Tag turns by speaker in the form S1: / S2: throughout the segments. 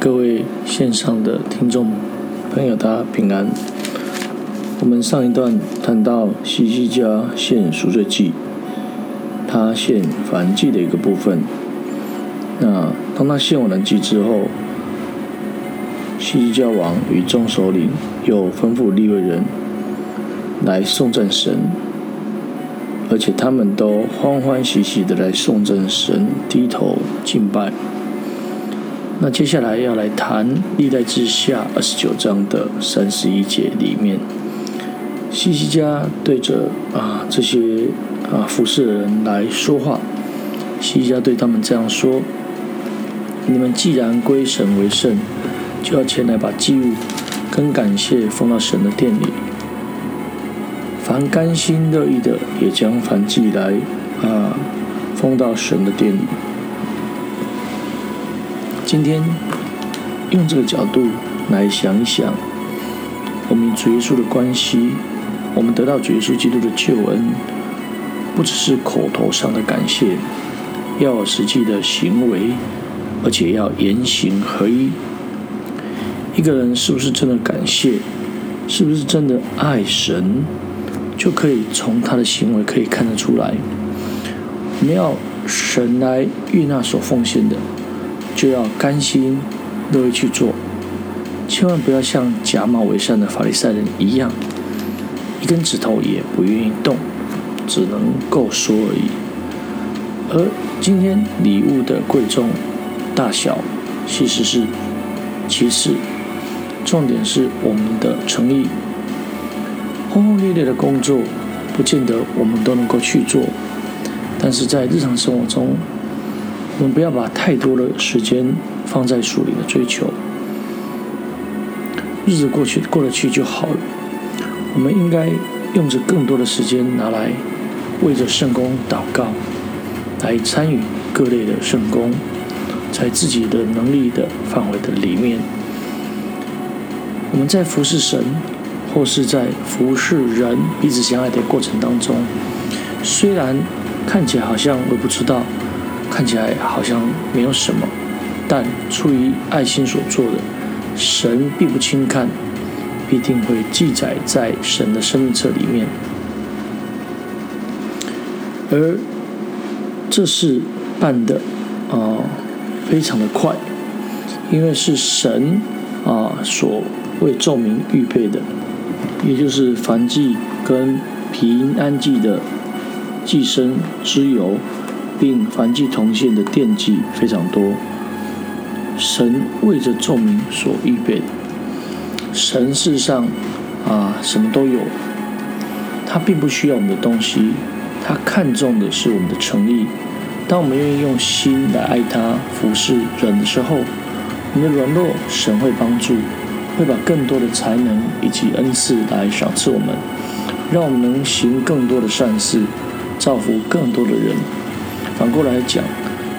S1: 各位线上的听众朋友，大家平安。我们上一段谈到西西家献赎罪祭，他献燔祭的一个部分。那当他献完了祭之后，西西家王与众首领又吩咐利未人来送赞神，而且他们都欢欢喜喜的来送赞神，低头敬拜。那接下来要来谈历代之下二十九章的三十一节里面，西西家对着啊这些啊服侍的人来说话。西西家对他们这样说：“你们既然归神为圣，就要前来把祭物跟感谢奉到神的殿里。凡甘心乐意的，也将凡祭来啊奉到神的殿里。”今天用这个角度来想一想，我们与主耶稣的关系，我们得到主耶稣基督的救恩，不只是口头上的感谢，要有实际的行为，而且要言行合一。一个人是不是真的感谢，是不是真的爱神，就可以从他的行为可以看得出来。我们要神来悦纳所奉献的。就要甘心乐意去做，千万不要像假冒伪善的法利赛人一样，一根指头也不愿意动，只能够说而已。而今天礼物的贵重大小，其实是其次，重点是我们的诚意。轰轰烈烈的工作，不见得我们都能够去做，但是在日常生活中。我们不要把太多的时间放在属灵的追求，日子过去过得去就好了。我们应该用着更多的时间拿来为着圣公祷告，来参与各类的圣公，在自己的能力的范围的里面，我们在服侍神或是在服侍人彼此相爱的过程当中，虽然看起来好像微不足道。看起来好像没有什么，但出于爱心所做的，神并不轻看，必定会记载在神的生命册里面。而这是办的啊，非常的快，因为是神啊所为众民预备的，也就是凡祭跟平安祭的祭牲之油。并凡祭同献的惦记非常多，神为着众民所预备的。神世上啊，什么都有，他并不需要我们的东西，他看重的是我们的诚意。当我们愿意用心来爱他、服侍人的时候，我们的软弱神会帮助，会把更多的才能以及恩赐来赏赐我们，让我们能行更多的善事，造福更多的人。反过来讲，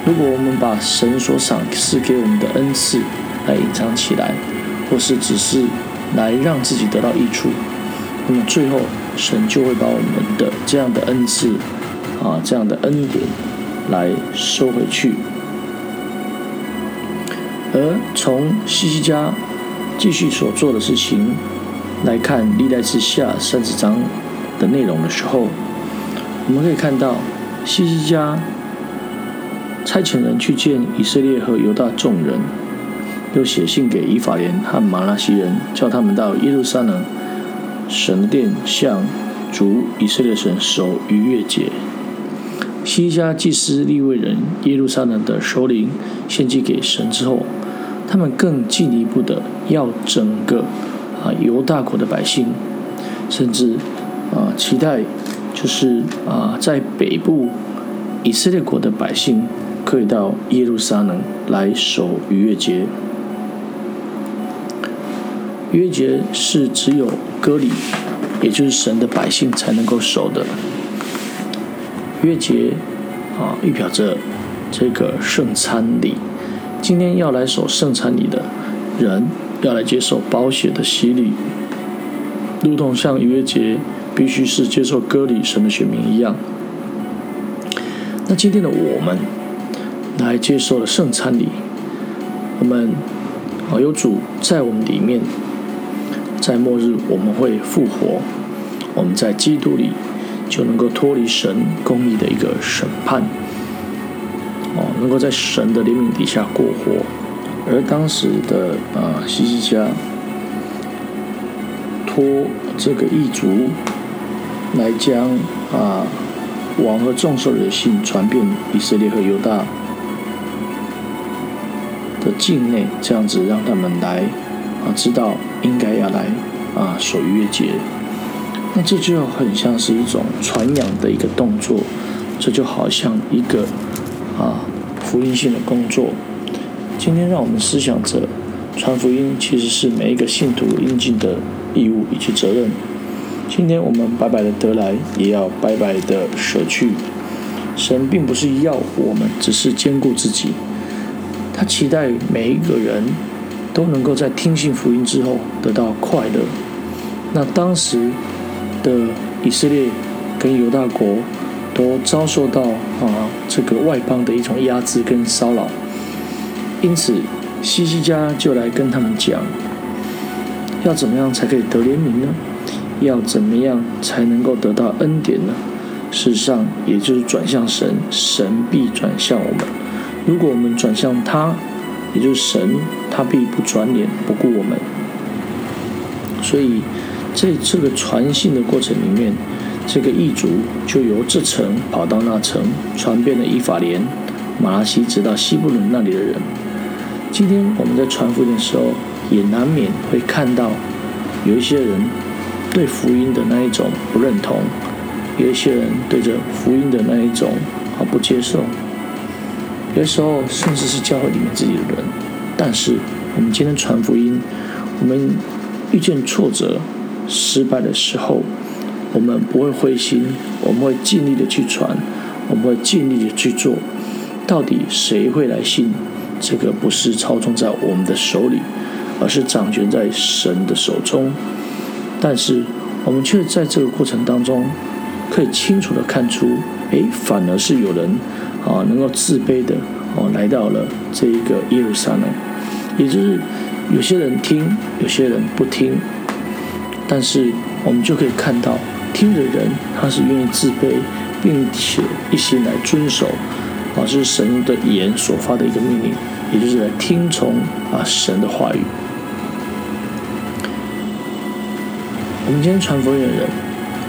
S1: 如果我们把神所赏赐给我们的恩赐来隐藏起来，或是只是来让自己得到益处，那么最后神就会把我们的这样的恩赐啊，这样的恩典来收回去。而从西西家继续所做的事情来看历代之下三十章的内容的时候，我们可以看到西西家。差遣人去见以色列和犹大众人，又写信给以法莲和马拉西人，叫他们到耶路撒冷神殿向主以色列神守逾越节。西家祭司立位人耶路撒冷的首领献祭给神之后，他们更进一步的要整个啊犹大国的百姓，甚至啊期待就是啊在北部以色列国的百姓。可以到耶路撒冷来守逾越节。逾越节是只有割礼，也就是神的百姓才能够守的。逾越节啊，预表着这个圣餐礼。今天要来守圣餐礼的人，要来接受保险的洗礼，如同像逾越节必须是接受割礼神的选民一样。那今天的我们。来接受了圣餐礼，我们啊，有主在我们里面，在末日我们会复活，我们在基督里就能够脱离神公义的一个审判，哦，能够在神的怜悯底下过活。而当时的啊西西家托这个异族来将啊王和众受的信传遍以色列和犹大。的境内，这样子让他们来啊知道应该要来啊守逾越节。那这就很像是一种传扬的一个动作，这就好像一个啊福音性的工作。今天让我们思想着传福音，其实是每一个信徒应尽的义务以及责任。今天我们白白的得来，也要白白的舍去。神并不是要我们只是兼顾自己，他期待每一个人都能够在听信福音之后得到快乐。那当时的以色列跟犹大国都遭受到啊这个外邦的一种压制跟骚扰。因此，西西家就来跟他们讲，要怎么样才可以得怜悯呢？要怎么样才能够得到恩典呢？事实上，也就是转向神，神必转向我们。如果我们转向他，也就是神，他必不转脸不顾我们。所以，在这个传信的过程里面，这个异族就由这城跑到那城，传遍了以法莲、马拉西，直到西布伦那里的人。今天我们在传福音的时候，也难免会看到有一些人对福音的那一种不认同，有一些人对着福音的那一种啊不接受，有时候甚至是教会里面自己的人。但是我们今天传福音，我们遇见挫折、失败的时候，我们不会灰心，我们会尽力的去传，我们会尽力的去做。到底谁会来信？这个不是操纵在我们的手里，而是掌权在神的手中。但是我们却在这个过程当中，可以清楚的看出，哎，反而是有人啊，能够自卑的哦，来到了这一个耶路撒冷。也就是有些人听，有些人不听。但是我们就可以看到，听的人他是愿意自卑，并且一心来遵守。啊，这是神的言所发的一个命令，也就是来听从啊神的话语。我们今天传福音的人，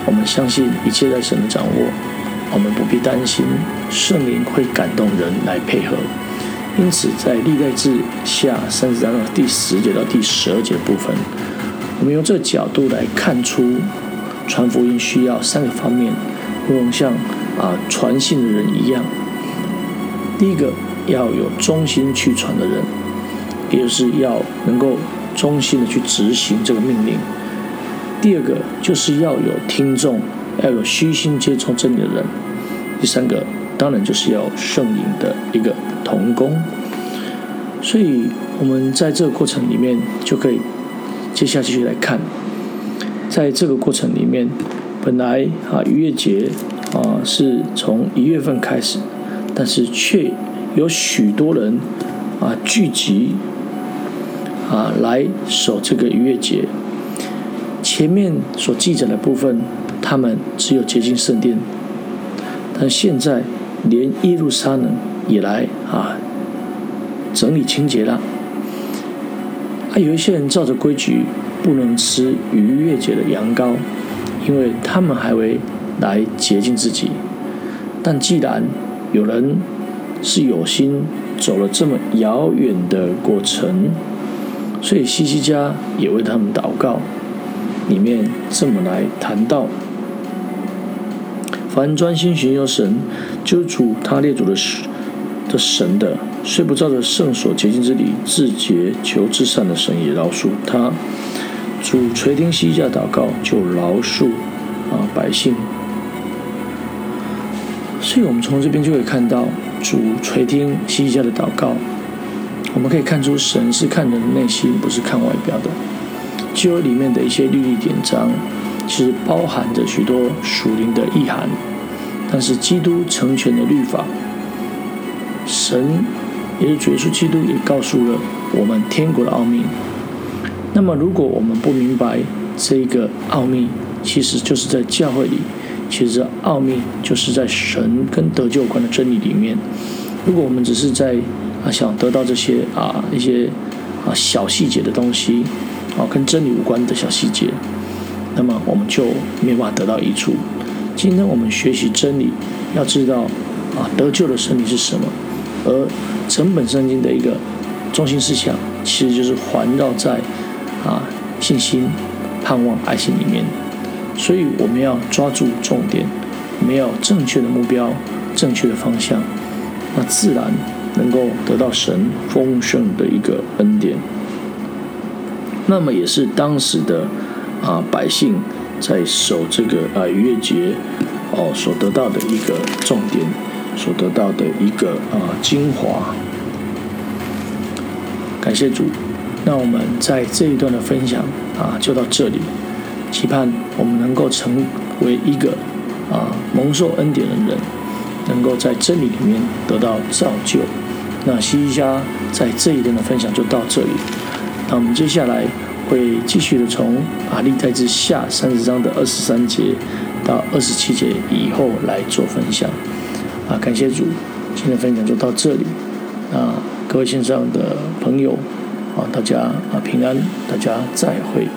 S1: 我们相信一切在神的掌握，我们不必担心圣灵会感动人来配合。因此，在历代志下三十章的第十节到第十二节部分，我们用这个角度来看出传福音需要三个方面，不能像啊传信的人一样。第一个要有忠心去传的人，也就是要能够忠心的去执行这个命令。第二个就是要有听众，要有虚心接受真理的人。第三个当然就是要圣灵的一个同工。所以，我们在这个过程里面就可以接下去来看，在这个过程里面，本来啊逾越节啊是从一月份开始。但是却有许多人啊聚集啊来守这个逾越节。前面所记载的部分，他们只有接近圣殿，但现在连耶路撒冷也来啊整理清洁了。啊，有一些人照着规矩不能吃逾越节的羊羔，因为他们还会来洁净自己。但既然有人是有心走了这么遥远的过程，所以西西家也为他们祷告。里面这么来谈到：凡专心寻求神、救主他列祖的的神的，虽不照着圣所洁净之礼自洁求至善的神，也饶恕他。主垂听西家祷告，就饶恕啊百姓。所以我们从这边就可以看到，主垂听西家的祷告。我们可以看出，神是看人的内心，不是看外表的。旧约里面的一些律例典章，其实包含着许多属灵的意涵。但是基督成全的律法，神也是主耶稣基督也告诉了我们天国的奥秘。那么，如果我们不明白这个奥秘，其实就是在教会里，其实奥秘就是在神跟得救有关的真理里面。如果我们只是在啊想得到这些啊一些啊小细节的东西，啊跟真理无关的小细节，那么我们就没有办法得到益处。今天我们学习真理，要知道啊得救的真理是什么，而整本圣经的一个中心思想，其实就是环绕在啊信心、盼望、爱心里面。所以我们要抓住重点，我们要正确的目标、正确的方向，那自然能够得到神丰盛的一个恩典。那么也是当时的啊百姓。在守这个啊逾越节哦，所得到的一个重点，所得到的一个啊精华。感谢主，那我们在这一段的分享啊就到这里，期盼我们能够成为一个啊蒙受恩典的人，能够在真理里面得到造就。那西西家在这一段的分享就到这里，那我们接下来。会继续的从啊历代之下三十章的二十三节到二十七节以后来做分享啊，感谢主，今天分享就到这里啊，各位线上的朋友啊，大家啊平安，大家再会。